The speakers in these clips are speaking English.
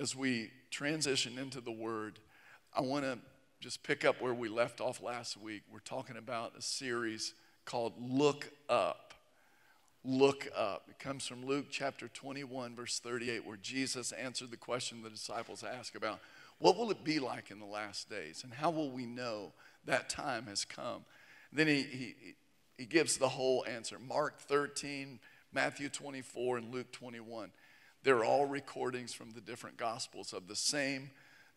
as we transition into the Word, I want to just pick up where we left off last week. We're talking about a series called Look Up. Look up. It comes from Luke chapter 21, verse 38, where Jesus answered the question the disciples asked about what will it be like in the last days? And how will we know that time has come? Then he, he, he gives the whole answer Mark 13, Matthew 24, and Luke 21. They're all recordings from the different gospels of the same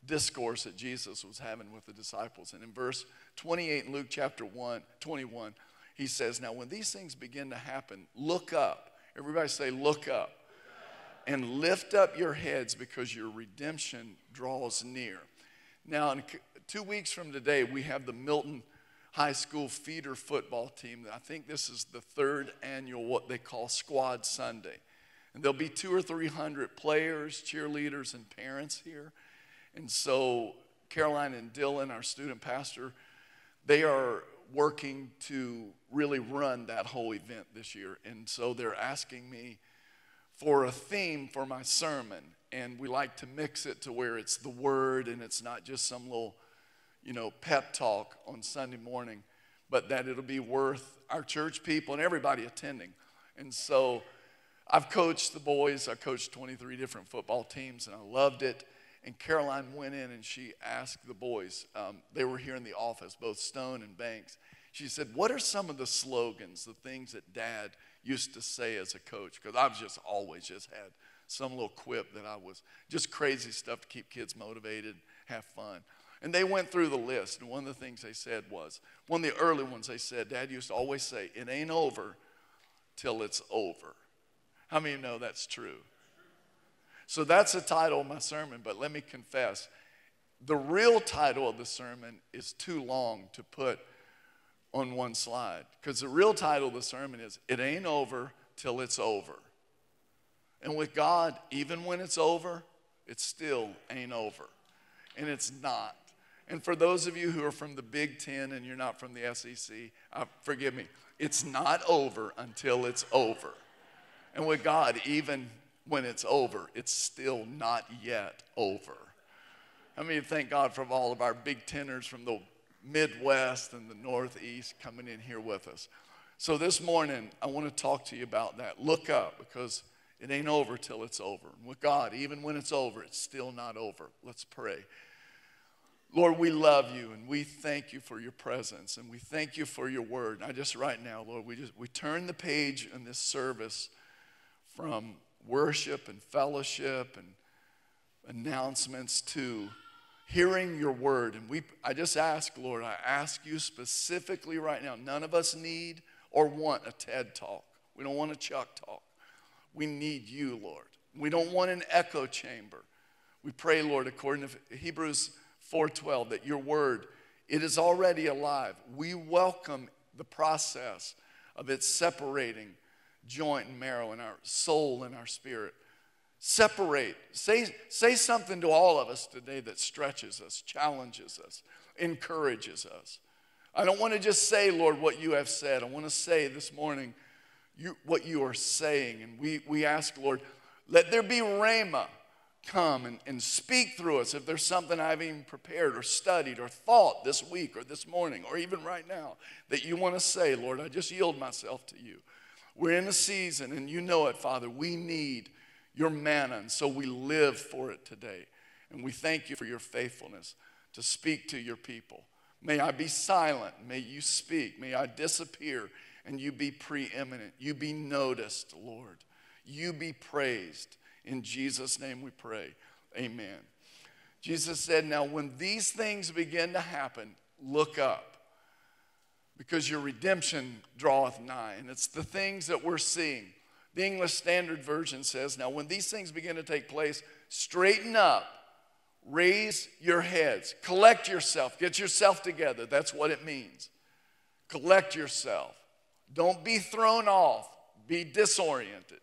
discourse that Jesus was having with the disciples. And in verse 28 in Luke chapter 1, 21, he says, Now when these things begin to happen, look up. Everybody say, look up. And lift up your heads because your redemption draws near. Now, in two weeks from today, we have the Milton High School feeder football team. I think this is the third annual, what they call Squad Sunday. And there'll be two or three hundred players, cheerleaders, and parents here. And so Caroline and Dylan, our student pastor, they are working to really run that whole event this year. And so they're asking me for a theme for my sermon. And we like to mix it to where it's the word and it's not just some little, you know, pep talk on Sunday morning, but that it'll be worth our church people and everybody attending. And so I've coached the boys, I coached 23 different football teams, and I loved it. And Caroline went in and she asked the boys, um, they were here in the office, both Stone and Banks. She said, What are some of the slogans, the things that dad used to say as a coach? Because I've just always just had some little quip that I was just crazy stuff to keep kids motivated, have fun. And they went through the list, and one of the things they said was one of the early ones they said, Dad used to always say, It ain't over till it's over. How many know that's true? So that's the title of my sermon, but let me confess the real title of the sermon is too long to put on one slide because the real title of the sermon is It Ain't Over Till It's Over. And with God, even when it's over, it still ain't over. And it's not. And for those of you who are from the Big Ten and you're not from the SEC, uh, forgive me, it's not over until it's over. And with God, even when it's over, it's still not yet over. I mean, thank God for all of our big tenors from the Midwest and the Northeast coming in here with us. So this morning, I want to talk to you about that. Look up because it ain't over till it's over. And with God, even when it's over, it's still not over. Let's pray. Lord, we love you and we thank you for your presence and we thank you for your word. And I just right now, Lord, we just we turn the page in this service from worship and fellowship and announcements to hearing your word. And we, I just ask, Lord, I ask you specifically right now, none of us need or want a TED talk. We don't want a Chuck talk. We need you, Lord. We don't want an echo chamber. We pray, Lord, according to Hebrews 4:12, that your word, it is already alive. We welcome the process of it separating joint and marrow in our soul and our spirit. Separate. Say, say something to all of us today that stretches us, challenges us, encourages us. I don't want to just say, Lord, what you have said. I want to say this morning you, what you are saying. And we, we ask, Lord, let there be rhema come and, and speak through us if there's something I've even prepared or studied or thought this week or this morning or even right now that you want to say, Lord, I just yield myself to you. We're in a season, and you know it, Father. We need your manna, and so we live for it today. And we thank you for your faithfulness to speak to your people. May I be silent. May you speak. May I disappear and you be preeminent. You be noticed, Lord. You be praised. In Jesus' name we pray. Amen. Jesus said, Now, when these things begin to happen, look up because your redemption draweth nigh. And it's the things that we're seeing. The English Standard Version says, Now, when these things begin to take place, straighten up, raise your heads, collect yourself, get yourself together. That's what it means. Collect yourself. Don't be thrown off, be disoriented.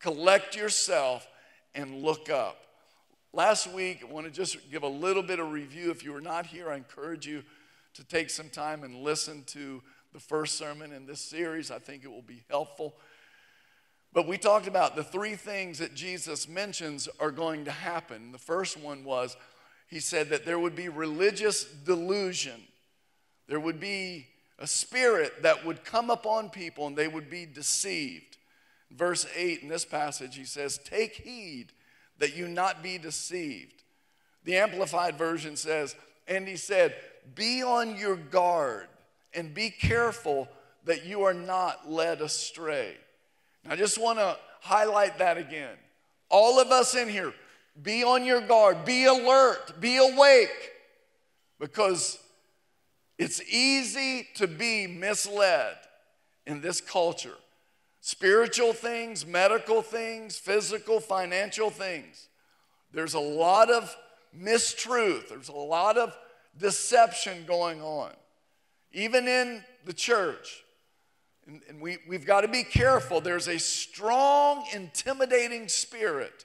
Collect yourself and look up. Last week, I want to just give a little bit of review. If you were not here, I encourage you to take some time and listen to the first sermon in this series. I think it will be helpful. But we talked about the three things that Jesus mentions are going to happen. The first one was he said that there would be religious delusion. There would be a spirit that would come upon people and they would be deceived. Verse 8 in this passage, he says, Take heed that you not be deceived. The Amplified Version says, And he said, Be on your guard and be careful that you are not led astray. I just want to highlight that again. All of us in here, be on your guard, be alert, be awake, because it's easy to be misled in this culture. Spiritual things, medical things, physical, financial things. There's a lot of mistruth, there's a lot of deception going on, even in the church. And, and we, we've got to be careful. There's a strong, intimidating spirit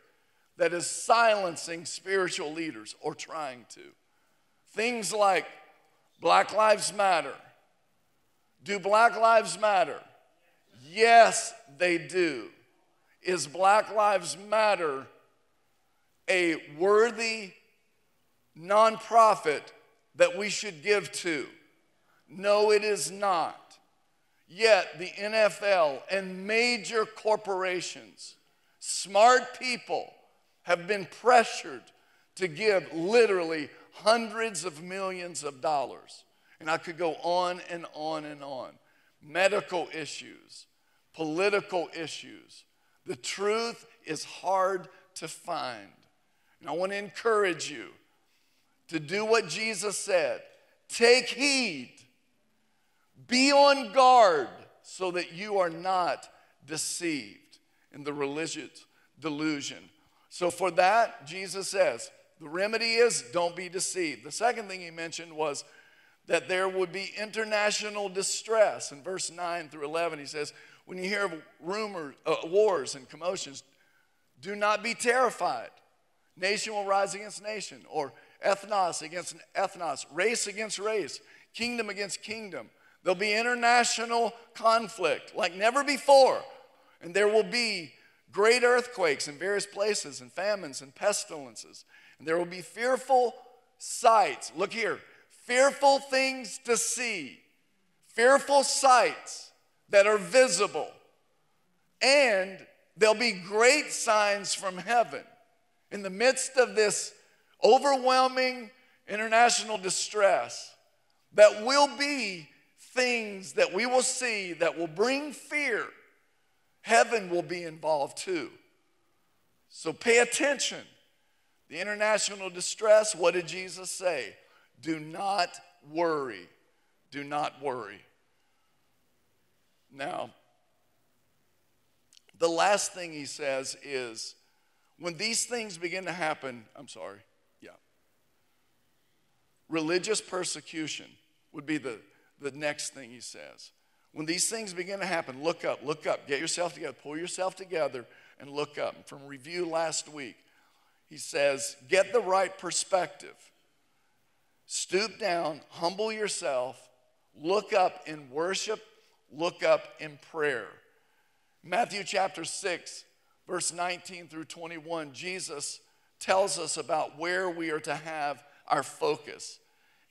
that is silencing spiritual leaders or trying to. Things like Black Lives Matter. Do Black Lives Matter? Yes, they do. Is Black Lives Matter a worthy nonprofit that we should give to? No, it is not. Yet the NFL and major corporations, smart people, have been pressured to give literally hundreds of millions of dollars. And I could go on and on and on. Medical issues, political issues. The truth is hard to find. And I want to encourage you to do what Jesus said take heed be on guard so that you are not deceived in the religious delusion. So, for that, Jesus says, the remedy is don't be deceived. The second thing he mentioned was that there would be international distress. In verse 9 through 11, he says, When you hear of rumors, uh, wars and commotions, do not be terrified. Nation will rise against nation, or ethnos against ethnos, race against race, kingdom against kingdom. There'll be international conflict like never before. And there will be great earthquakes in various places, and famines and pestilences. And there will be fearful sights. Look here fearful things to see, fearful sights that are visible. And there'll be great signs from heaven. In the midst of this overwhelming international distress, that will be things that we will see that will bring fear, heaven will be involved too. So pay attention. The international distress, what did Jesus say? Do not worry. Do not worry. Now, the last thing he says is when these things begin to happen, I'm sorry. Religious persecution would be the the next thing he says. When these things begin to happen, look up, look up, get yourself together, pull yourself together, and look up. From review last week, he says, get the right perspective. Stoop down, humble yourself, look up in worship, look up in prayer. Matthew chapter 6, verse 19 through 21, Jesus tells us about where we are to have our focus.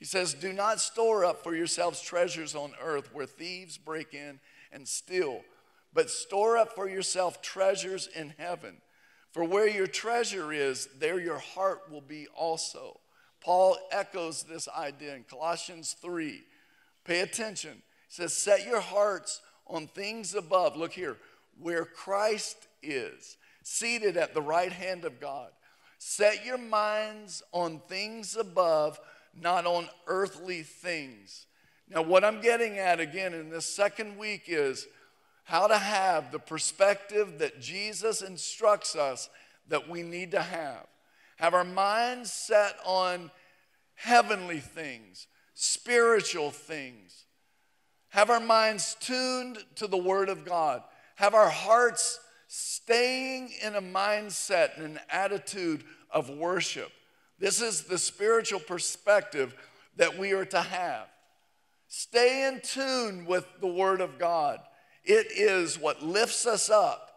He says, Do not store up for yourselves treasures on earth where thieves break in and steal, but store up for yourself treasures in heaven. For where your treasure is, there your heart will be also. Paul echoes this idea in Colossians 3. Pay attention. He says, Set your hearts on things above. Look here, where Christ is, seated at the right hand of God. Set your minds on things above not on earthly things. Now, what I'm getting at again in this second week is how to have the perspective that Jesus instructs us that we need to have. Have our minds set on heavenly things, spiritual things. Have our minds tuned to the Word of God. Have our hearts staying in a mindset and an attitude of worship. This is the spiritual perspective that we are to have. Stay in tune with the Word of God. It is what lifts us up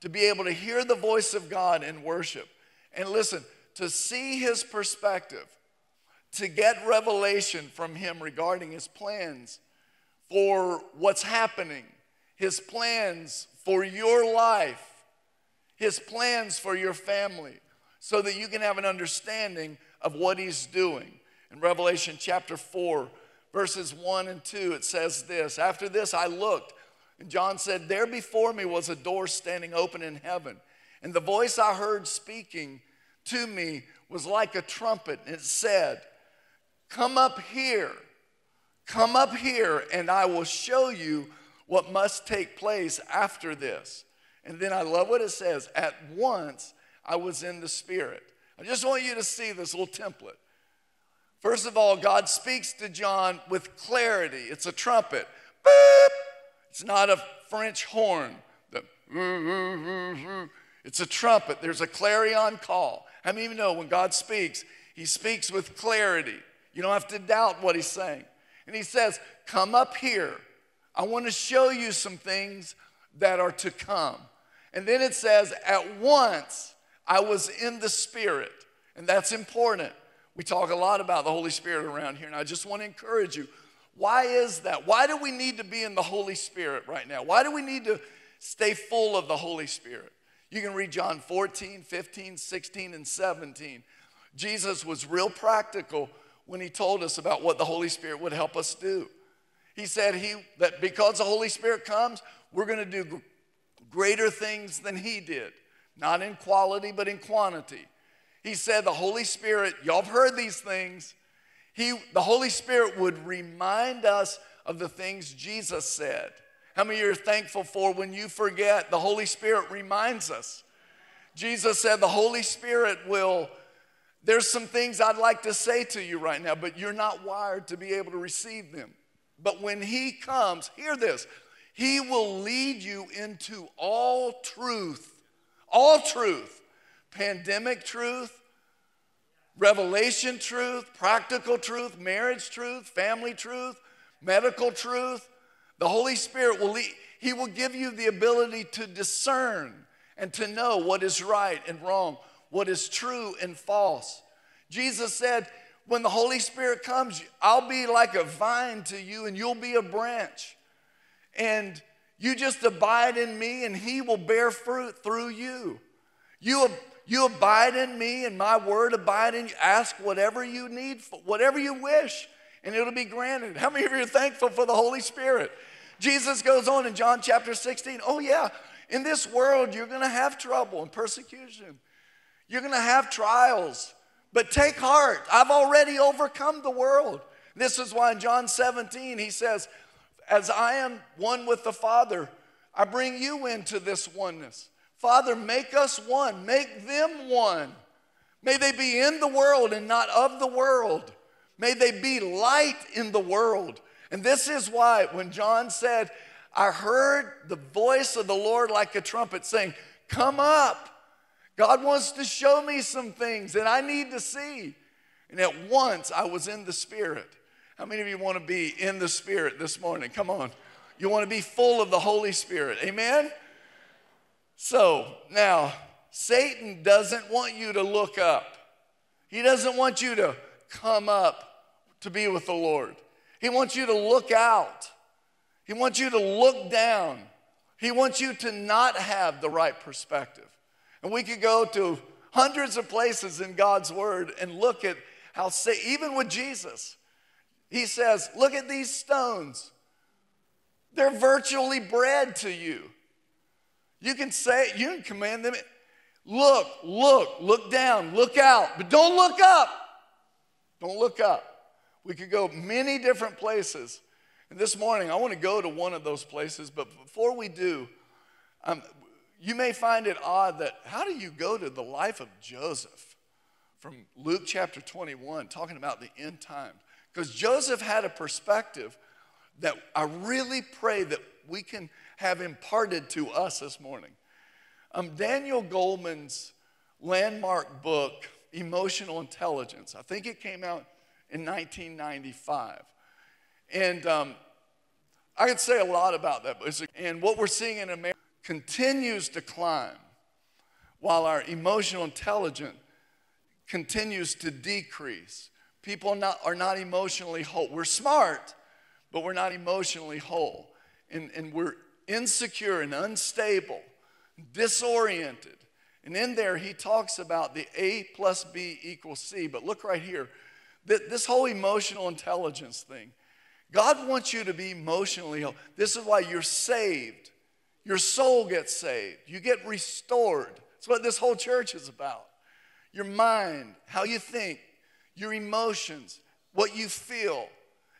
to be able to hear the voice of God in worship. And listen, to see his perspective, to get revelation from him regarding his plans for what's happening, his plans for your life, his plans for your family, so that you can have an understanding of what he's doing. In Revelation chapter 4, verses 1 and 2, it says this After this, I looked, and John said, There before me was a door standing open in heaven. And the voice I heard speaking to me was like a trumpet, and it said, Come up here, come up here, and I will show you what must take place after this. And then I love what it says at once I was in the Spirit. I just want you to see this little template. First of all, God speaks to John with clarity. It's a trumpet. Boop! It's not a French horn. It's a trumpet. There's a clarion call. How many of you know when God speaks, he speaks with clarity? You don't have to doubt what he's saying. And he says, Come up here. I want to show you some things that are to come. And then it says, At once I was in the Spirit. And that's important. We talk a lot about the Holy Spirit around here, and I just want to encourage you. Why is that? Why do we need to be in the Holy Spirit right now? Why do we need to stay full of the Holy Spirit? You can read John 14, 15, 16, and 17. Jesus was real practical when he told us about what the Holy Spirit would help us do. He said he, that because the Holy Spirit comes, we're going to do greater things than he did, not in quality, but in quantity. He said the Holy Spirit, y'all have heard these things. He, the Holy Spirit would remind us of the things Jesus said. How many of you are thankful for when you forget, the Holy Spirit reminds us? Jesus said the Holy Spirit will, there's some things I'd like to say to you right now, but you're not wired to be able to receive them. But when He comes, hear this, He will lead you into all truth, all truth, pandemic truth, revelation truth, practical truth, marriage truth, family truth, medical truth. The Holy Spirit will lead, He will give you the ability to discern and to know what is right and wrong, what is true and false. Jesus said, When the Holy Spirit comes, I'll be like a vine to you and you'll be a branch. And you just abide in me and He will bear fruit through you. You you abide in me and my word abide in you. Ask whatever you need, whatever you wish, and it'll be granted. How many of you are thankful for the Holy Spirit? Jesus goes on in John chapter 16. Oh, yeah, in this world, you're going to have trouble and persecution. You're going to have trials, but take heart. I've already overcome the world. This is why in John 17, he says, As I am one with the Father, I bring you into this oneness. Father, make us one, make them one. May they be in the world and not of the world. May they be light in the world. And this is why when John said, I heard the voice of the Lord like a trumpet saying, Come up. God wants to show me some things and I need to see. And at once I was in the Spirit. How many of you want to be in the Spirit this morning? Come on. You want to be full of the Holy Spirit. Amen? So now, Satan doesn't want you to look up. He doesn't want you to come up to be with the Lord. He wants you to look out. He wants you to look down. He wants you to not have the right perspective. And we could go to hundreds of places in God's word and look at how, say, even with Jesus, he says, Look at these stones. They're virtually bread to you. You can say, it. you can command them, look, look, look down, look out, but don't look up. Don't look up. We could go many different places. And this morning, I want to go to one of those places, but before we do, um, you may find it odd that how do you go to the life of Joseph from Luke chapter 21, talking about the end times? Because Joseph had a perspective that I really pray that we can have imparted to us this morning. Um, Daniel Goleman's landmark book, Emotional Intelligence, I think it came out in 1995. And um, I could say a lot about that. And what we're seeing in America, continues to climb while our emotional intelligence continues to decrease. People not, are not emotionally whole. We're smart, but we're not emotionally whole. And, and we're insecure and unstable, disoriented. And in there, he talks about the A plus B equals C. But look right here this whole emotional intelligence thing. God wants you to be emotionally whole. This is why you're saved. Your soul gets saved. You get restored. That's what this whole church is about. Your mind, how you think, your emotions, what you feel,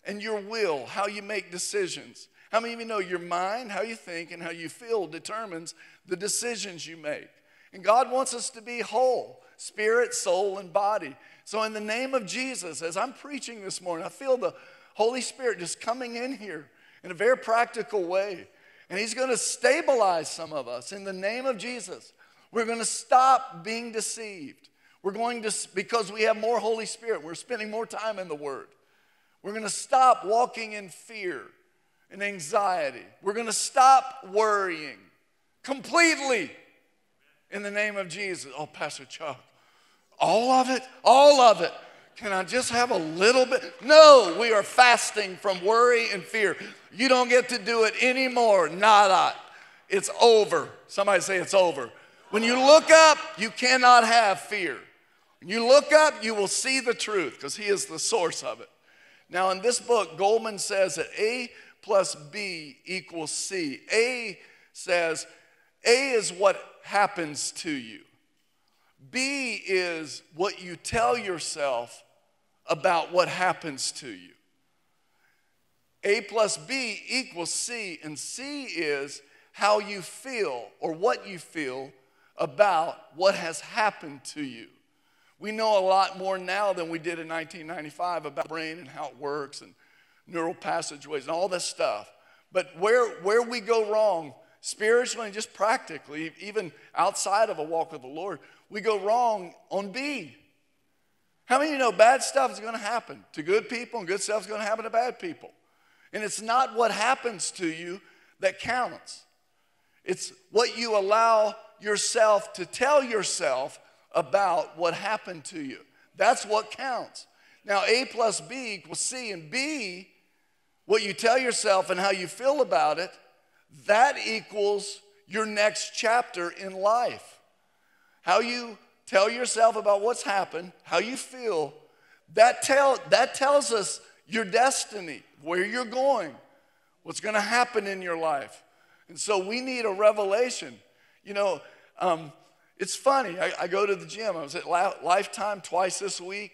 and your will, how you make decisions. How many of you know your mind, how you think, and how you feel determines the decisions you make? And God wants us to be whole spirit, soul, and body. So, in the name of Jesus, as I'm preaching this morning, I feel the Holy Spirit just coming in here in a very practical way. And He's going to stabilize some of us in the name of Jesus. We're going to stop being deceived. We're going to, because we have more Holy Spirit, we're spending more time in the Word. We're going to stop walking in fear and anxiety. We're going to stop worrying completely in the name of Jesus. Oh, Pastor Chuck, all of it? All of it. Can I just have a little bit? No, we are fasting from worry and fear. You don't get to do it anymore. Nada. It's over. Somebody say it's over. When you look up, you cannot have fear. When you look up, you will see the truth because He is the source of it. Now, in this book, Goleman says that A plus B equals C. A says A is what happens to you, B is what you tell yourself about what happens to you. A plus B equals C, and C is how you feel or what you feel about what has happened to you. We know a lot more now than we did in 1995 about brain and how it works and neural passageways and all this stuff. But where, where we go wrong spiritually and just practically, even outside of a walk with the Lord, we go wrong on B. How many of you know bad stuff is going to happen to good people and good stuff is going to happen to bad people? And it's not what happens to you that counts. It's what you allow yourself to tell yourself about what happened to you. That's what counts. Now, A plus B equals C, and B, what you tell yourself and how you feel about it, that equals your next chapter in life. How you tell yourself about what's happened, how you feel, that, tell, that tells us your destiny, where you're going, what's going to happen in your life. And so we need a revelation. You know, um, it's funny. I, I, go to the gym. I was at Lifetime twice this week,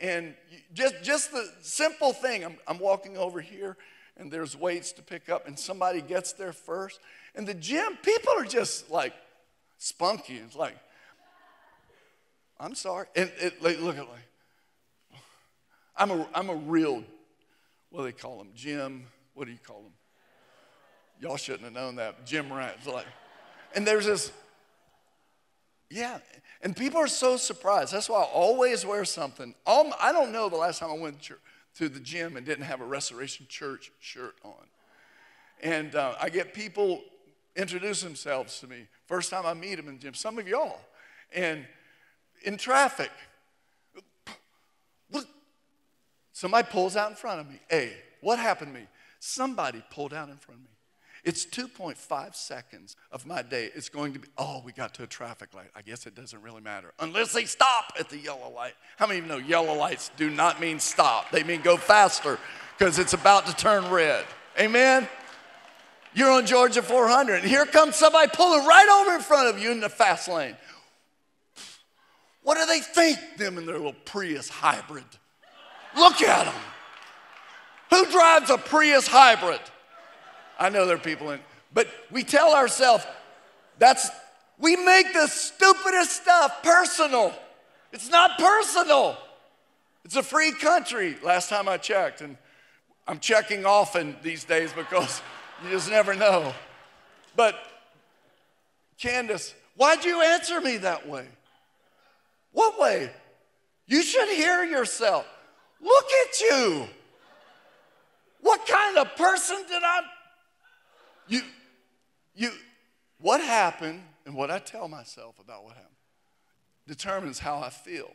and just just the simple thing. I'm, I'm walking over here, and there's weights to pick up, and somebody gets there first. And the gym, people are just like spunky. It's like, I'm sorry. And it, look at like, I'm a, I'm a real, what do they call them? Gym, what do you call them? Y'all shouldn't have known that. Gym rats. Like, and there's this, yeah. And people are so surprised. That's why I always wear something. I don't know the last time I went to the gym and didn't have a Restoration Church shirt on. And uh, I get people introduce themselves to me. First time I meet them in the gym, some of y'all. And in traffic, somebody pulls out in front of me. Hey, what happened to me? Somebody pulled out in front of me. It's 2.5 seconds of my day. It's going to be, oh, we got to a traffic light. I guess it doesn't really matter. Unless they stop at the yellow light. How many of you know yellow lights do not mean stop? They mean go faster because it's about to turn red. Amen? You're on Georgia 400, and here comes somebody pulling right over in front of you in the fast lane. What do they think, them and their little Prius hybrid? Look at them. Who drives a Prius hybrid? I know there are people in, but we tell ourselves that's, we make the stupidest stuff personal. It's not personal. It's a free country, last time I checked. And I'm checking often these days because you just never know. But Candace, why'd you answer me that way? What way? You should hear yourself. Look at you. What kind of person did I you, you, What happened and what I tell myself about what happened determines how I feel.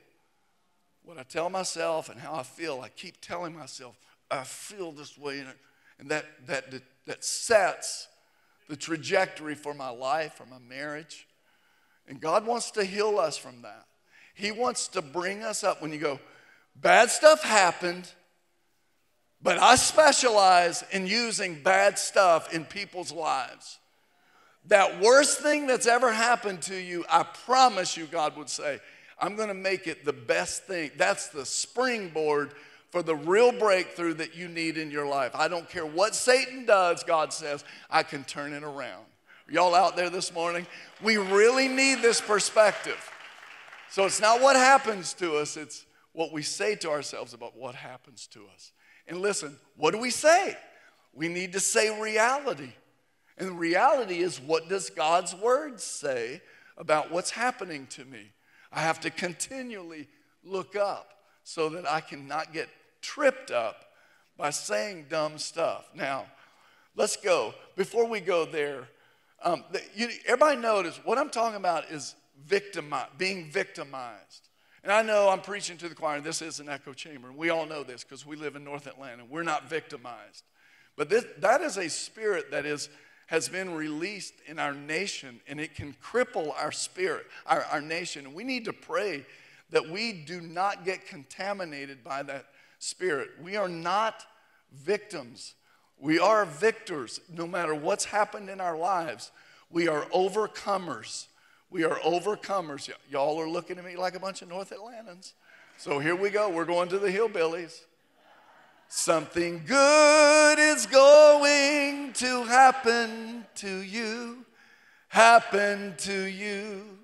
What I tell myself and how I feel, I keep telling myself, I feel this way, and that, that, that sets the trajectory for my life, for my marriage. And God wants to heal us from that. He wants to bring us up when you go, bad stuff happened, but I specialize in using bad stuff in people's lives. That worst thing that's ever happened to you, I promise you, God would say, I'm going to make it the best thing. That's the springboard for the real breakthrough that you need in your life. I don't care what Satan does, God says, I can turn it around. Y'all out there this morning? We really need this perspective. So it's not what happens to us, it's what we say to ourselves about what happens to us. And listen, what do we say? We need to say reality. And reality is, what does God's word say about what's happening to me? I have to continually look up so that I cannot get tripped up by saying dumb stuff. Now, let's go. Before we go there, um, the, you, everybody notice what I'm talking about is victimized, being victimized. And I know I'm preaching to the choir, this is an echo chamber. We all know this because we live in North Atlanta. We're not victimized. But this, that is a spirit that is has been released in our nation and it can cripple our spirit, our, our nation. And we need to pray that we do not get contaminated by that spirit. We are not victims, we are victors no matter what's happened in our lives. We are overcomers. We are overcomers. Y'all are looking at me like a bunch of North Atlantans. So here we go. We're going to the hillbillies. Something good is going to happen to you, happen to you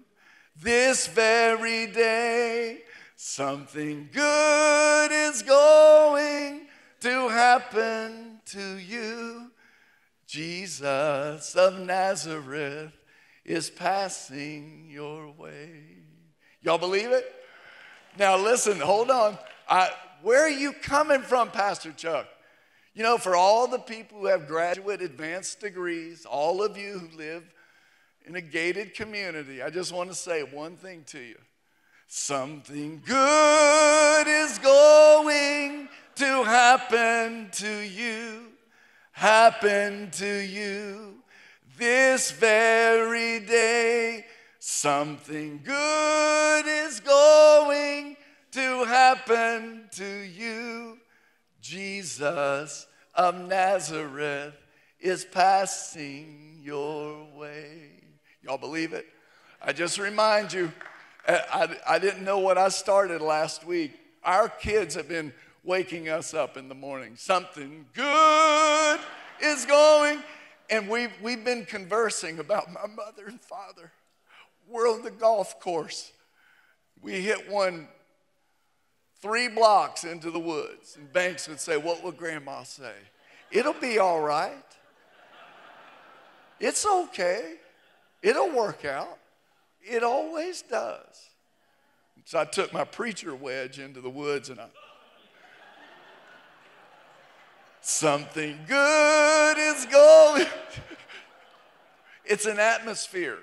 this very day. Something good is going to happen to you. Jesus of Nazareth is passing your way. Y'all believe it? Now, listen, hold on. I, where are you coming from, Pastor Chuck? You know, for all the people who have graduate advanced degrees, all of you who live in a gated community, I just want to say one thing to you. Something good is going to happen to you, happen to you this very day. Something good is going to happen to you. Jesus of Nazareth is passing your way. Y'all believe it? I just remind you, eh, I, I, didn't know what I started last week. Our kids have been waking us up in the morning. Something good is going. And we've, we've been conversing about my mother and father. We're on the golf course. We hit one three blocks into the woods. And Banks would say, What will grandma say? It'll be all right. It's okay. It'll work out. It always does. So I took my preacher wedge into the woods and I. Something good is going. it's an atmosphere.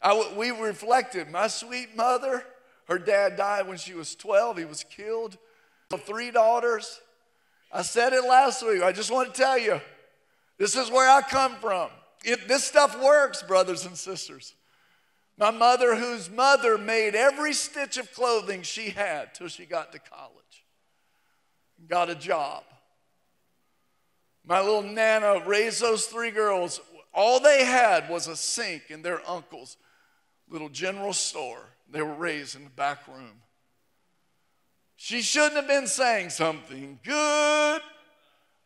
I, we reflected. My sweet mother her dad died when she was 12, he was killed. Three daughters. I said it last week. I just want to tell you this is where I come from. It, this stuff works, brothers and sisters. My mother, whose mother made every stitch of clothing she had till she got to college, got a job. My little Nana raised those three girls. All they had was a sink in their uncle's little general store. They were raised in the back room. She shouldn't have been saying something good,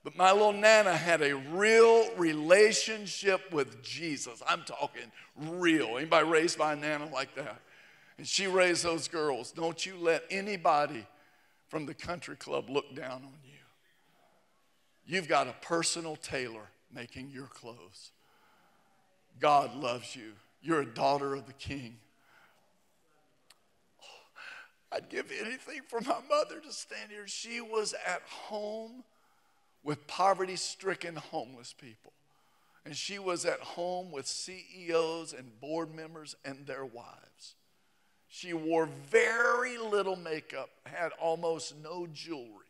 but my little Nana had a real relationship with Jesus. I'm talking real. Anybody raised by a Nana like that? And she raised those girls. Don't you let anybody from the country club look down on you. You've got a personal tailor making your clothes. God loves you. You're a daughter of the king. Oh, I'd give anything for my mother to stand here. She was at home with poverty stricken homeless people. and she was at home with CEOs and board members and their wives. She wore very little makeup, had almost no jewelry,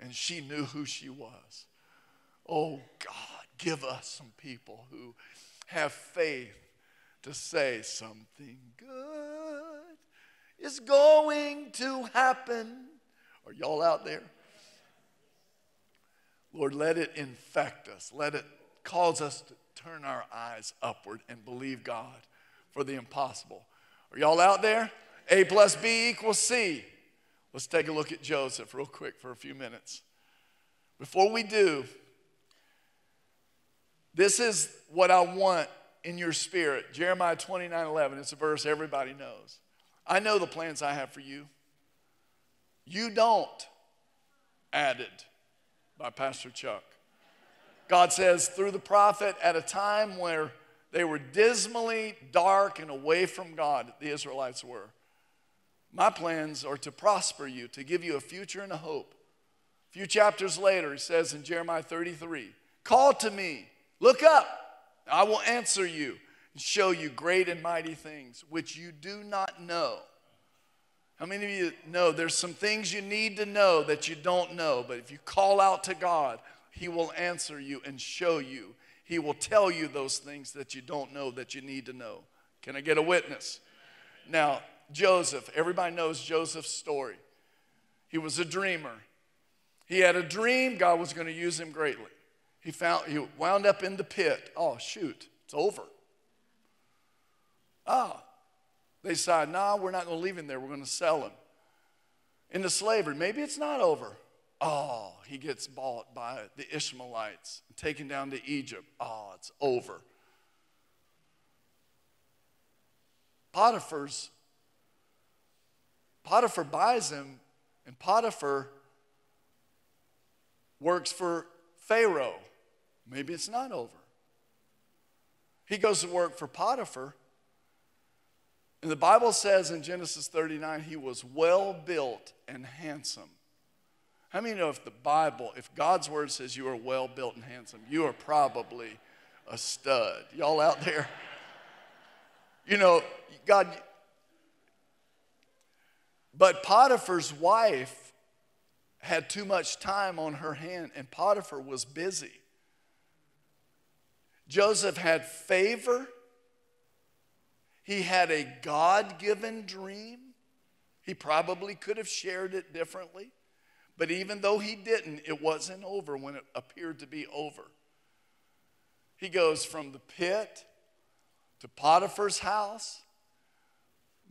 and she knew who she was. Oh God, give us some people who have faith to say something good is going to happen. Are y'all out there? Lord, let it infect us. Let it cause us to turn our eyes upward and believe God for the impossible. Are y'all out there? A plus B equals C. Let's take a look at Joseph real quick for a few minutes. Before we do, this is what I want in your spirit. Jeremiah 29 11. It's a verse everybody knows. I know the plans I have for you. You don't. Added by Pastor Chuck. God says through the prophet at a time where they were dismally dark and away from God, the Israelites were. My plans are to prosper you, to give you a future and a hope. A few chapters later, he says in Jeremiah 33 Call to me, look up, I will answer you and show you great and mighty things which you do not know. How many of you know there's some things you need to know that you don't know, but if you call out to God, he will answer you and show you. He will tell you those things that you don't know that you need to know. Can I get a witness? Now, Joseph, everybody knows Joseph's story. He was a dreamer. He had a dream, God was going to use him greatly. He found he wound up in the pit. Oh, shoot, it's over. Ah. They decided, nah, we're not going to leave him there. We're going to sell him into slavery. Maybe it's not over. Oh, he gets bought by the Ishmaelites, taken down to Egypt. Oh, it's over. Potiphar's Potiphar buys him, and Potiphar works for Pharaoh. Maybe it's not over. He goes to work for Potiphar. And the Bible says in Genesis 39, he was well built and handsome. How many know if the Bible, if God's word says you are well built and handsome, you are probably a stud? Y'all out there? You know, God. But Potiphar's wife had too much time on her hand, and Potiphar was busy. Joseph had favor, he had a God given dream. He probably could have shared it differently. But even though he didn't, it wasn't over when it appeared to be over. He goes from the pit to Potiphar's house.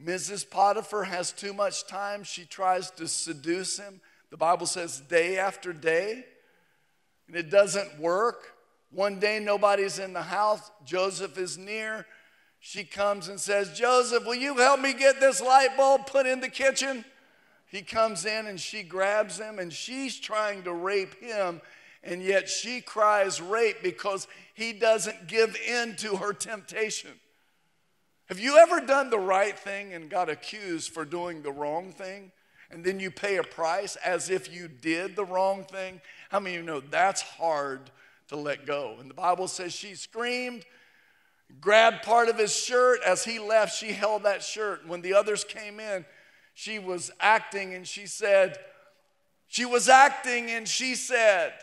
Mrs. Potiphar has too much time. She tries to seduce him. The Bible says day after day, and it doesn't work. One day, nobody's in the house. Joseph is near. She comes and says, Joseph, will you help me get this light bulb put in the kitchen? He comes in and she grabs him and she's trying to rape him, and yet she cries rape because he doesn't give in to her temptation. Have you ever done the right thing and got accused for doing the wrong thing? And then you pay a price as if you did the wrong thing? How many of you know that's hard to let go? And the Bible says she screamed, grabbed part of his shirt. As he left, she held that shirt. When the others came in, she was acting and she said, she was acting and she said,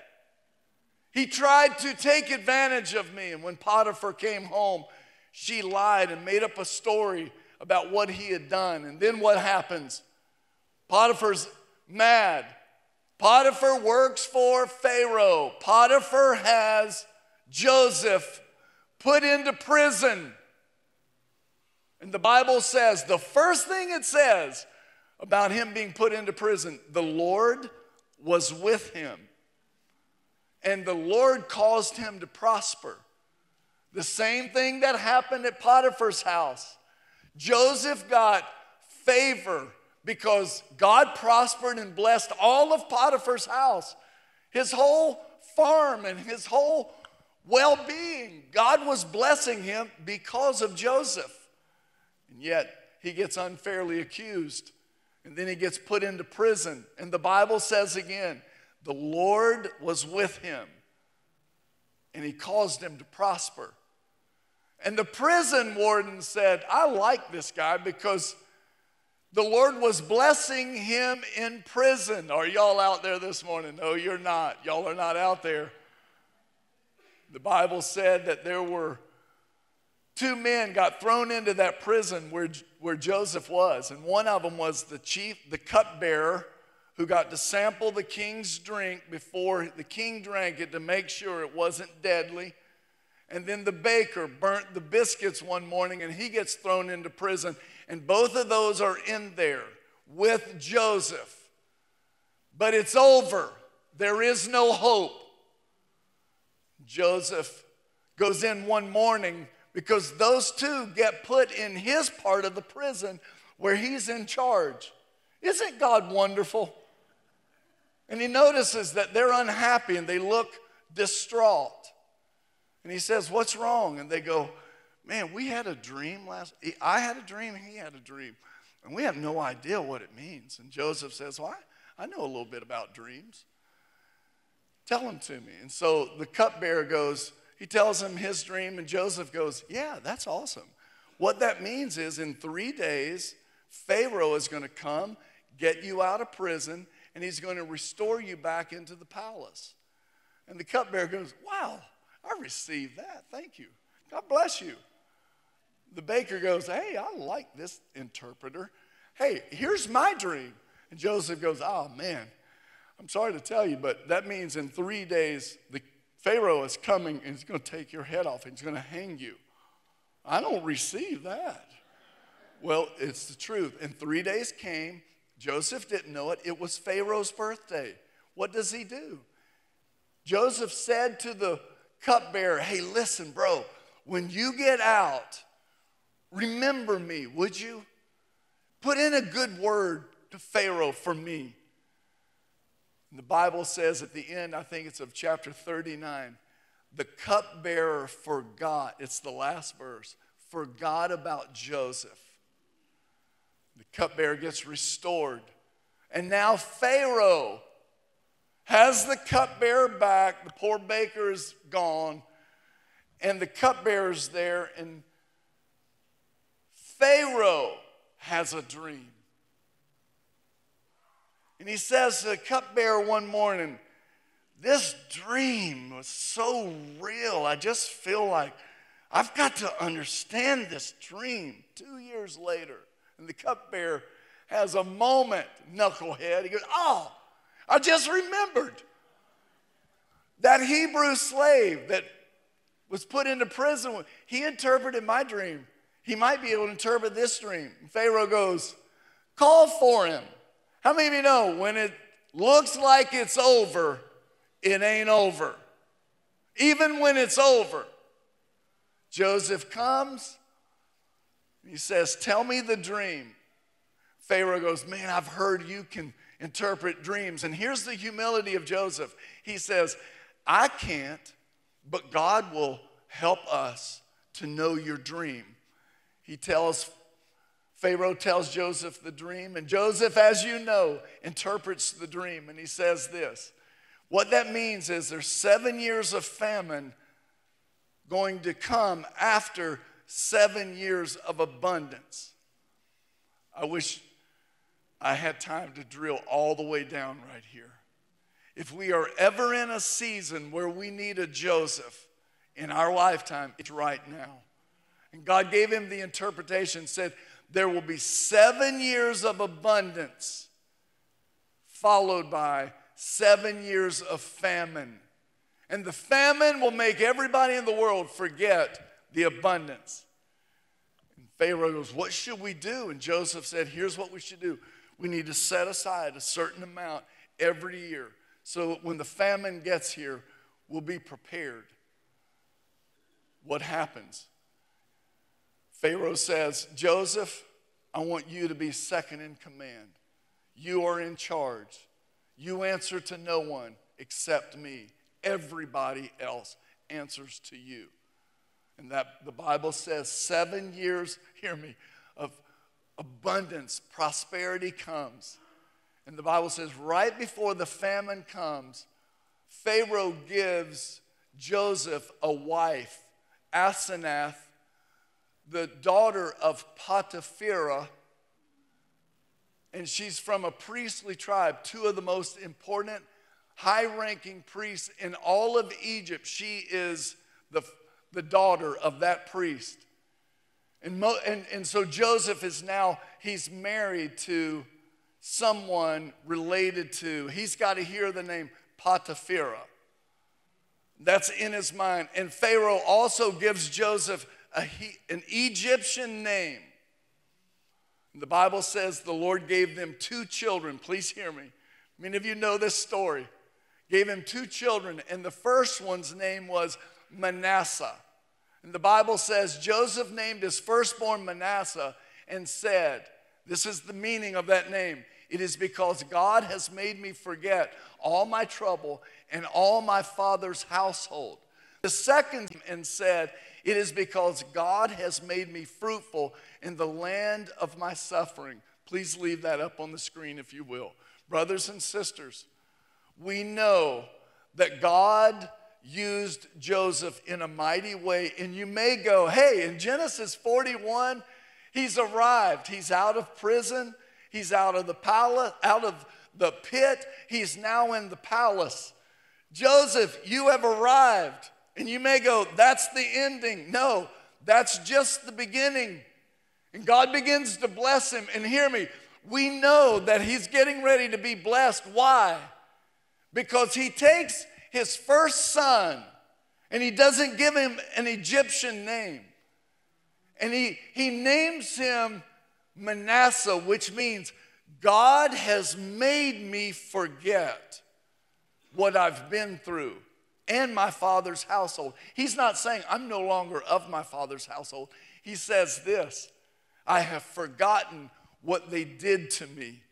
he tried to take advantage of me. And when Potiphar came home, she lied and made up a story about what he had done. And then what happens? Potiphar's mad. Potiphar works for Pharaoh. Potiphar has Joseph put into prison. And the Bible says, the first thing it says about him being put into prison. The Lord was with him, and the Lord caused him to prosper. The same thing that happened at Potiphar's house. Joseph got favor because God prospered and blessed all of Potiphar's house, his whole farm, and his whole well being. God was blessing him because of Joseph. And yet, he gets unfairly accused and then he gets put into prison. And the Bible says again, the Lord was with him. and he caused him to prosper. And the prison warden said, I like this guy because the Lord was blessing him in prison. Are y'all out there this morning? No, you're not. Y'all are not out there. The Bible said that there were two men got thrown into that prison where, where Joseph was, and one of them was the chief, the cupbearer, who got to sample the king's drink before the king drank it to make sure it wasn't deadly. And then the baker burnt the biscuits one morning and he gets thrown into prison. And both of those are in there with Joseph. But it's over. There is no hope. Joseph goes in one morning because those two get put in his part of the prison where he's in charge. Isn't God wonderful? And he notices that they're unhappy and they look distraught. And he says, What's wrong? And they go, Man, we had a dream last I had a dream, he had a dream. And we have no idea what it means. And Joseph says, Well, I, I know a little bit about dreams. Tell them to me. And so the cupbearer goes, he tells him his dream, and Joseph goes, Yeah, that's awesome. What that means is in three days, Pharaoh is going to come, get you out of prison, and he's going to restore you back into the palace. And the cupbearer goes, Wow, I received that. Thank you. God bless you. The baker goes, Hey, I like this interpreter. Hey, here's my dream. And Joseph goes, Oh, man, I'm sorry to tell you, but that means in three days, the Pharaoh is coming and he's going to take your head off and he's going to hang you. I don't receive that. Well, it's the truth. And three days came, Joseph didn't know it. It was Pharaoh's birthday. What does he do? Joseph said to the cupbearer, Hey, listen, bro, when you get out, remember me, would you? Put in a good word to Pharaoh for me. And the Bible says at the end, I think it's of chapter 39, the cupbearer forgot, it's the last verse, forgot about Joseph. The cupbearer gets restored. And now Pharaoh has the cupbearer back. The poor baker is gone. And the cupbearer's there. And Pharaoh has a dream. And he says to the cupbearer one morning, This dream was so real. I just feel like I've got to understand this dream. Two years later, and the cupbearer has a moment, knucklehead. He goes, Oh, I just remembered that Hebrew slave that was put into prison. He interpreted my dream. He might be able to interpret this dream. Pharaoh goes, Call for him. How many of you know when it looks like it's over, it ain't over? Even when it's over, Joseph comes, he says, Tell me the dream. Pharaoh goes, Man, I've heard you can interpret dreams. And here's the humility of Joseph. He says, I can't, but God will help us to know your dream. He tells Pharaoh tells Joseph the dream, and Joseph, as you know, interprets the dream, and he says this. What that means is there's seven years of famine going to come after seven years of abundance. I wish I had time to drill all the way down right here. If we are ever in a season where we need a Joseph in our lifetime, it's right now. And God gave him the interpretation, said, there will be seven years of abundance, followed by seven years of famine. And the famine will make everybody in the world forget the abundance. And Pharaoh goes, What should we do? And Joseph said, Here's what we should do. We need to set aside a certain amount every year so when the famine gets here, we'll be prepared. What happens? Pharaoh says, Joseph, I want you to be second in command. You are in charge. You answer to no one except me. Everybody else answers to you. And that the Bible says seven years, hear me, of abundance, prosperity comes. And the Bible says right before the famine comes, Pharaoh gives Joseph a wife, Asenath, the daughter of Potipherah, and she's from a priestly tribe, two of the most important, high ranking priests in all of Egypt. She is the, the daughter of that priest. And, Mo, and, and so Joseph is now, he's married to someone related to, he's got to hear the name Potipherah. That's in his mind. And Pharaoh also gives Joseph a, an Egyptian name. The Bible says the Lord gave them two children. Please hear me. Many of you know this story. Gave him two children, and the first one's name was Manasseh. And the Bible says Joseph named his firstborn Manasseh and said, This is the meaning of that name. It is because God has made me forget all my trouble and all my father's household. The second and said, It is because God has made me fruitful in the land of my suffering. Please leave that up on the screen if you will. Brothers and sisters, we know that God used Joseph in a mighty way. And you may go, hey, in Genesis 41, he's arrived. He's out of prison, he's out of the palace, out of the pit, he's now in the palace. Joseph, you have arrived. And you may go, that's the ending. No, that's just the beginning. And God begins to bless him. And hear me, we know that he's getting ready to be blessed. Why? Because he takes his first son and he doesn't give him an Egyptian name. And he, he names him Manasseh, which means God has made me forget what I've been through and my father's household. He's not saying I'm no longer of my father's household. He says this I have forgotten what they did to me.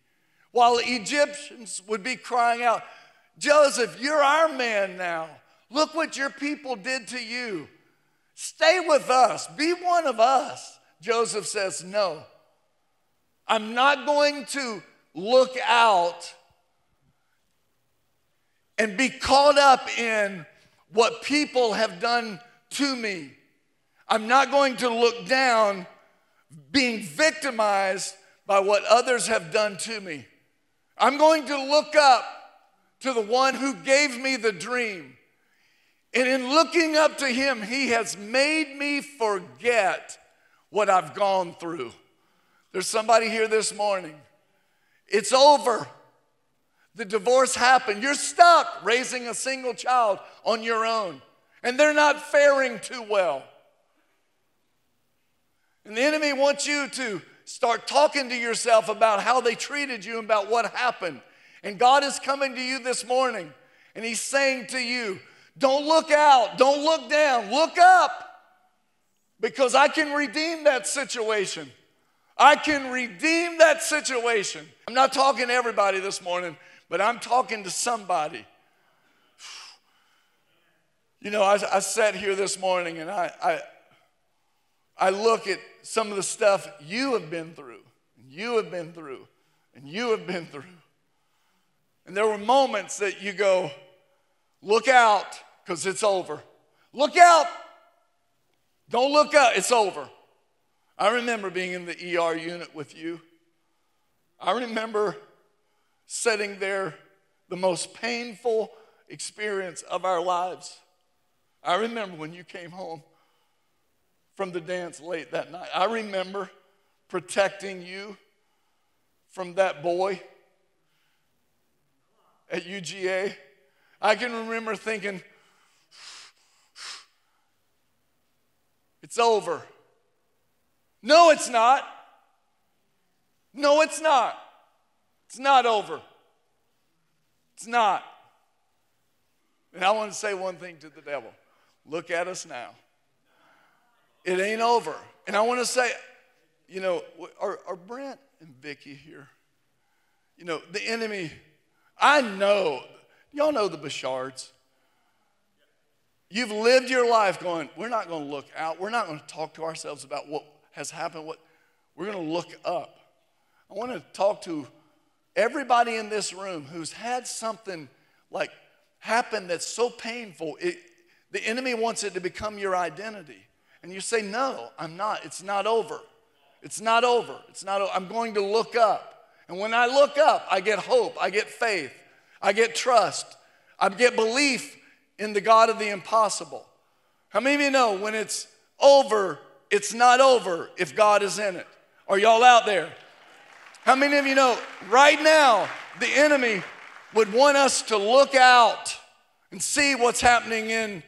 While Egyptians would be crying out, Joseph, you're our man now. Look what your people did to you. Stay with us, be one of us. Joseph says, No, I'm not going to look out and be caught up in what people have done to me. I'm not going to look down being victimized by what others have done to me. I'm going to look up to the one who gave me the dream. And in looking up to him, he has made me forget what I've gone through. There's somebody here this morning. It's over. The divorce happened. You're stuck raising a single child on your own, and they're not faring too well. And the enemy wants you to start talking to yourself about how they treated you and about what happened. And God is coming to you this morning and He's saying to you, don't look out, don't look down, look up because I can redeem that situation. I can redeem that situation. I'm not talking to everybody this morning, but I'm talking to somebody. You know, I, I sat here this morning and I, I, I look at some of the stuff you have been through, and you have been through, and you have been through. And there were moments that you go, look out, because it's over. Look out. Don't look out, it's over. I remember being in the ER unit with you. I remember sitting there, the most painful experience of our lives. I remember when you came home from the dance late that night. I remember protecting you from that boy at UGA. I can remember thinking, it's over. No, it's not. No, it's not. It's not over. It's not. And I want to say one thing to the devil look at us now. It ain't over. And I want to say, you know, are, are Brent and Vicky here? You know, the enemy I know, y'all know the Bashards. You've lived your life going, we're not going to look out. We're not going to talk to ourselves about what has happened. What we're going to look up. I want to talk to everybody in this room who's had something like happen that's so painful. It, The enemy wants it to become your identity. And you say, No, I'm not. It's not over. It's not over. It's not over. I'm going to look up. And when I look up, I get hope, I get faith, I get trust, I get belief in the God of the impossible. How many of you know when it's over, it's not over if God is in it? Are y'all out there? How many of you know right now the enemy would want us to look out and see what's happening in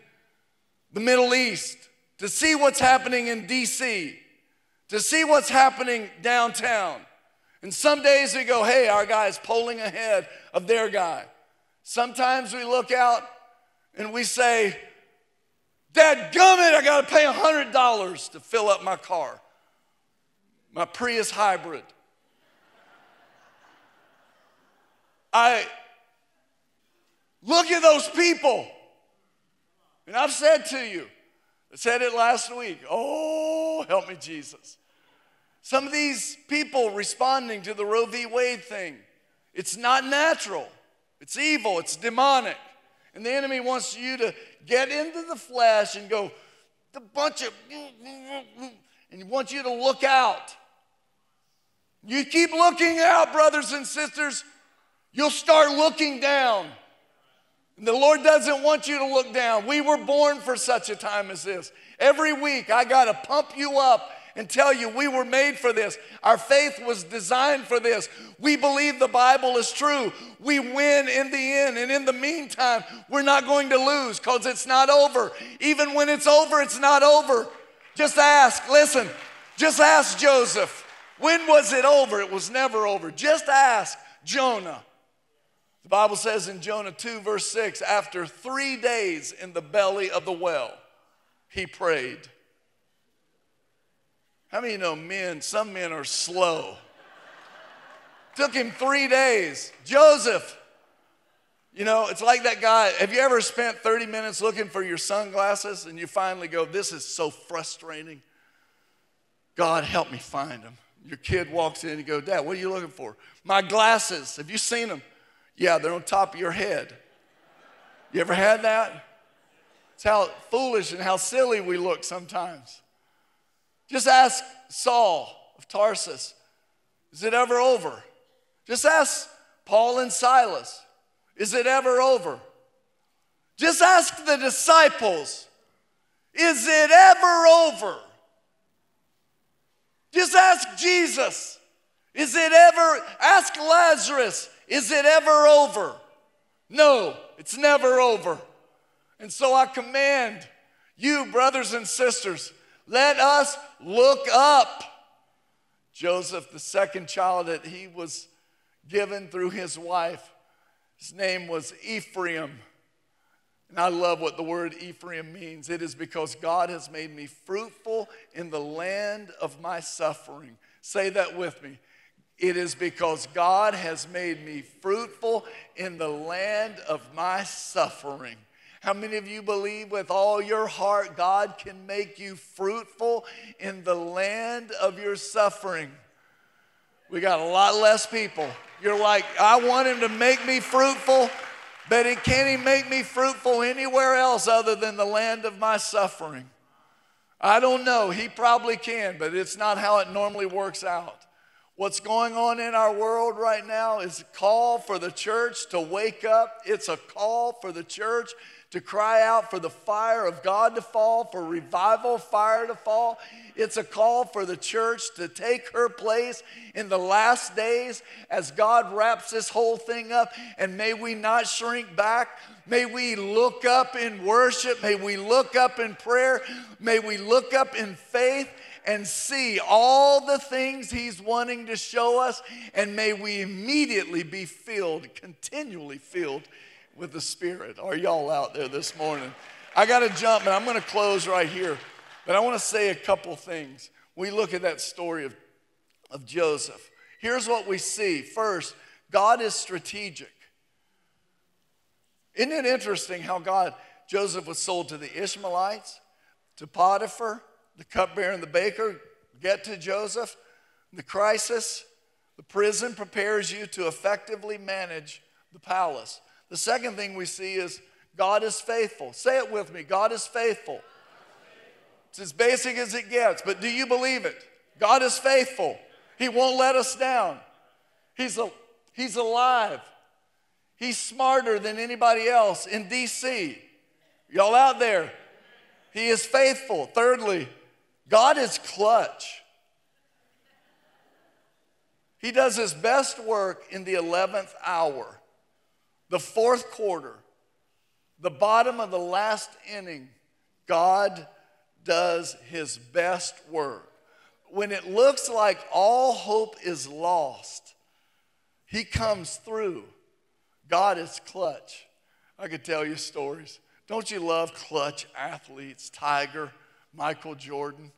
the Middle East, to see what's happening in DC, to see what's happening downtown. And some days we go, hey, our guy is polling ahead of their guy. Sometimes we look out and we say, Dad gummit, I gotta pay $100 to fill up my car, my Prius hybrid. I look at those people. And I've said to you, I said it last week. Oh, help me, Jesus. Some of these people responding to the Roe v. Wade thing, it's not natural, it's evil, it's demonic. And the enemy wants you to get into the flesh and go, the bunch of, and he wants you to look out. You keep looking out, brothers and sisters, you'll start looking down. The Lord doesn't want you to look down. We were born for such a time as this. Every week, I got to pump you up and tell you we were made for this. Our faith was designed for this. We believe the Bible is true. We win in the end. And in the meantime, we're not going to lose because it's not over. Even when it's over, it's not over. Just ask, listen, just ask Joseph. When was it over? It was never over. Just ask Jonah. The Bible says in Jonah 2, verse 6, after three days in the belly of the well, he prayed. How many you know men, some men are slow? Took him three days. Joseph, you know, it's like that guy. Have you ever spent 30 minutes looking for your sunglasses and you finally go, This is so frustrating? God, help me find them. Your kid walks in and you go, Dad, what are you looking for? My glasses. Have you seen them? Yeah, they're on top of your head. You ever had that? It's how foolish and how silly we look sometimes. Just ask Saul of Tarsus, is it ever over? Just ask Paul and Silas, is it ever over? Just ask the disciples, is it ever over? Just ask Jesus, is it ever, ask Lazarus, is it ever over? No, it's never over. And so I command you, brothers and sisters, let us look up. Joseph, the second child that he was given through his wife, his name was Ephraim. And I love what the word Ephraim means. It is because God has made me fruitful in the land of my suffering. Say that with me. It is because God has made me fruitful in the land of my suffering. How many of you believe with all your heart God can make you fruitful in the land of your suffering? We got a lot less people. You're like, I want him to make me fruitful, but he can't he make me fruitful anywhere else other than the land of my suffering? I don't know. He probably can, but it's not how it normally works out. What's going on in our world right now is a call for the church to wake up. It's a call for the church to cry out for the fire of God to fall, for revival fire to fall. It's a call for the church to take her place in the last days as God wraps this whole thing up. And may we not shrink back. May we look up in worship. May we look up in prayer. May we look up in faith and see all the things He's wanting to show us, and may we immediately be filled, continually filled with the Spirit. Are y'all out there this morning? I got to jump, and I'm going to close right here, but I want to say a couple things. We look at that story of, of Joseph. Here's what we see. First, God is strategic. Isn't it interesting how God, Joseph was sold to the Ishmaelites, to Potiphar, the cupbearer and the baker get to Joseph. The crisis, the prison prepares you to effectively manage the palace. The second thing we see is God is faithful. Say it with me God is faithful. It's as basic as it gets, but do you believe it? God is faithful. He won't let us down. He's, a, he's alive. He's smarter than anybody else in DC. Y'all out there? He is faithful. Thirdly, God is clutch. He does his best work in the 11th hour, the fourth quarter, the bottom of the last inning. God does his best work. When it looks like all hope is lost, he comes through. God is clutch. I could tell you stories. Don't you love clutch athletes? Tiger, Michael Jordan,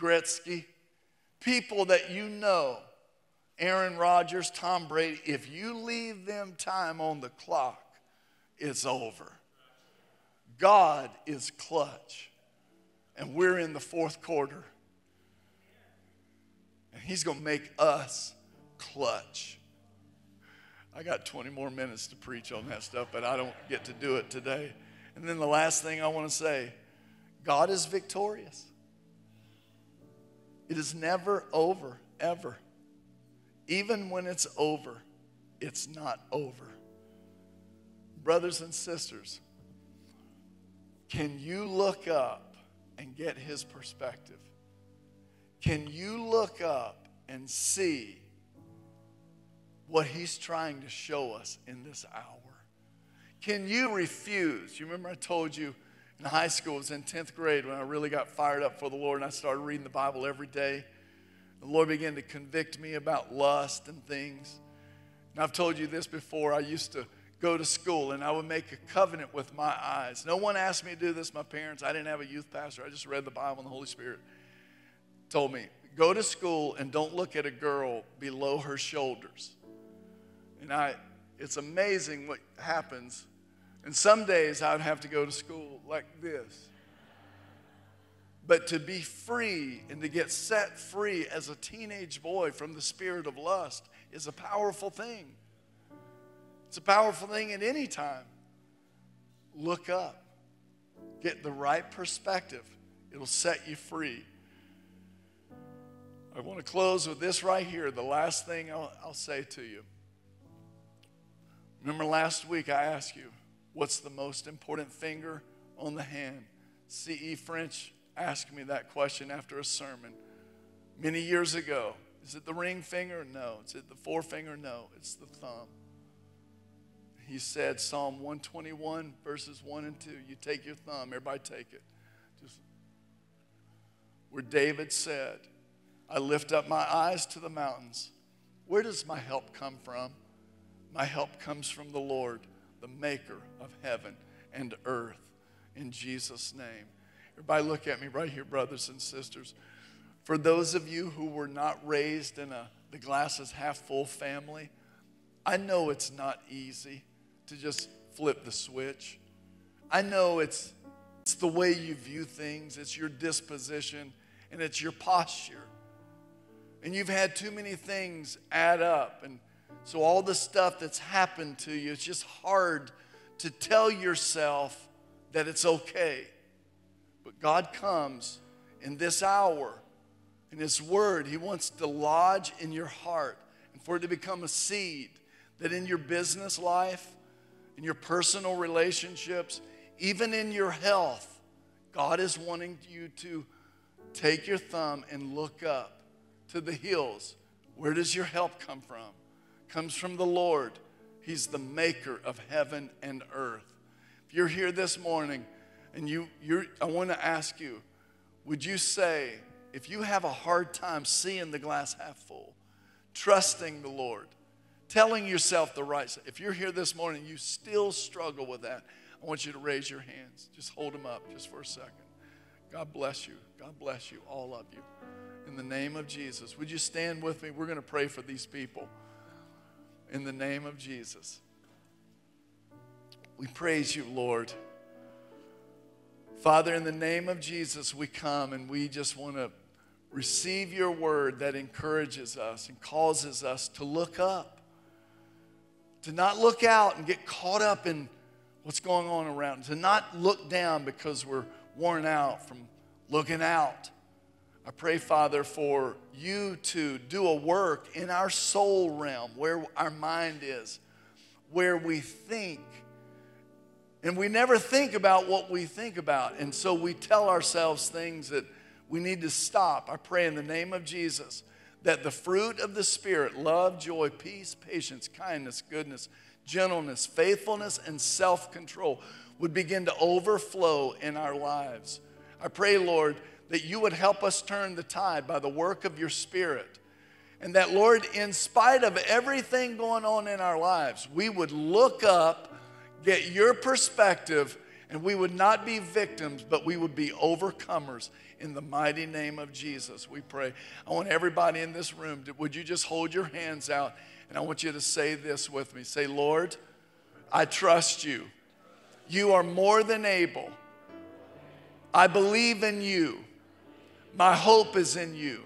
Gretzky, people that you know, Aaron Rodgers, Tom Brady, if you leave them time on the clock, it's over. God is clutch. And we're in the fourth quarter. And He's going to make us clutch. I got 20 more minutes to preach on that stuff, but I don't get to do it today. And then the last thing I want to say God is victorious. It is never over, ever. Even when it's over, it's not over. Brothers and sisters, can you look up and get his perspective? Can you look up and see what he's trying to show us in this hour? Can you refuse? You remember I told you in high school, it was in 10th grade when I really got fired up for the Lord and I started reading the Bible every day. The Lord began to convict me about lust and things. And I've told you this before. I used to go to school and I would make a covenant with my eyes. No one asked me to do this, my parents. I didn't have a youth pastor. I just read the Bible and the Holy Spirit told me, go to school and don't look at a girl below her shoulders. And I, it's amazing what happens and some days I would have to go to school like this. But to be free and to get set free as a teenage boy from the spirit of lust is a powerful thing. It's a powerful thing at any time. Look up, get the right perspective, it'll set you free. I want to close with this right here, the last thing I'll, I'll say to you. Remember last week I asked you, What's the most important finger on the hand? C.E. French asked me that question after a sermon many years ago. Is it the ring finger? No. Is it the forefinger? No. It's the thumb. He said, Psalm 121, verses 1 and 2. You take your thumb, everybody take it. Just where David said, I lift up my eyes to the mountains. Where does my help come from? My help comes from the Lord the maker of heaven and earth. In Jesus' name. Everybody, look at me right here, brothers and sisters. For those of you who were not raised in a the glass is half full family, I know it's not easy to just flip the switch. I know it's, it's the way you view things, it's your disposition, and it's your posture. And you've had too many things add up and so, all the stuff that's happened to you, it's just hard to tell yourself that it's okay. But God comes in this hour, in His Word, He wants to lodge in your heart and for it to become a seed that in your business life, in your personal relationships, even in your health, God is wanting you to take your thumb and look up to the hills. Where does your help come from? comes from the Lord. He's the maker of heaven and earth. If you're here this morning and you, you're, I want to ask you, would you say, if you have a hard time seeing the glass half full, trusting the Lord, telling yourself the right, if you're here this morning, you still struggle with that, I want you to raise your hands. Just hold them up just for a second. God bless you. God bless you, all of you. In the name of Jesus, would you stand with me? We're going to pray for these people in the name of Jesus. We praise you, Lord. Father, in the name of Jesus, we come and we just want to receive your word that encourages us and causes us to look up, to not look out and get caught up in what's going on around, to not look down because we're worn out from looking out. I pray, Father, for you to do a work in our soul realm where our mind is, where we think. And we never think about what we think about. And so we tell ourselves things that we need to stop. I pray in the name of Jesus that the fruit of the Spirit love, joy, peace, patience, kindness, goodness, gentleness, faithfulness, and self control would begin to overflow in our lives. I pray, Lord, that you would help us turn the tide by the work of your Spirit. And that, Lord, in spite of everything going on in our lives, we would look up, get your perspective, and we would not be victims, but we would be overcomers in the mighty name of Jesus. We pray. I want everybody in this room, to, would you just hold your hands out? And I want you to say this with me say, Lord, I trust you. You are more than able. I believe in you. My hope is in you.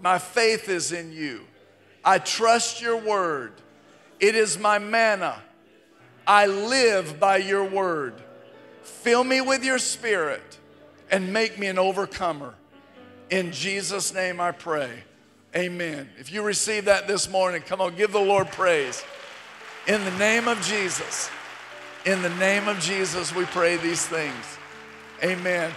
My faith is in you. I trust your word. It is my manna. I live by your word. Fill me with your spirit and make me an overcomer. In Jesus' name I pray. Amen. If you receive that this morning, come on, give the Lord praise. In the name of Jesus. In the name of Jesus, we pray these things. Amen.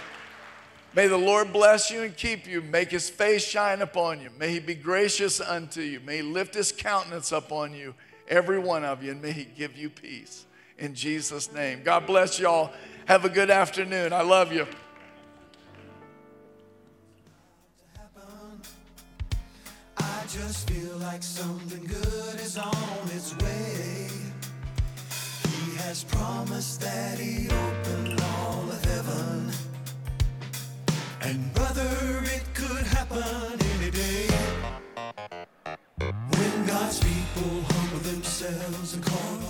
May the Lord bless you and keep you. Make his face shine upon you. May he be gracious unto you. May he lift his countenance upon you, every one of you and may He give you peace in Jesus' name. God bless y'all. Have a good afternoon. I love you. I just feel like something good is on its way. He has promised that he opened all of heaven. And brother, it could happen any day. When God's people ourselves a call.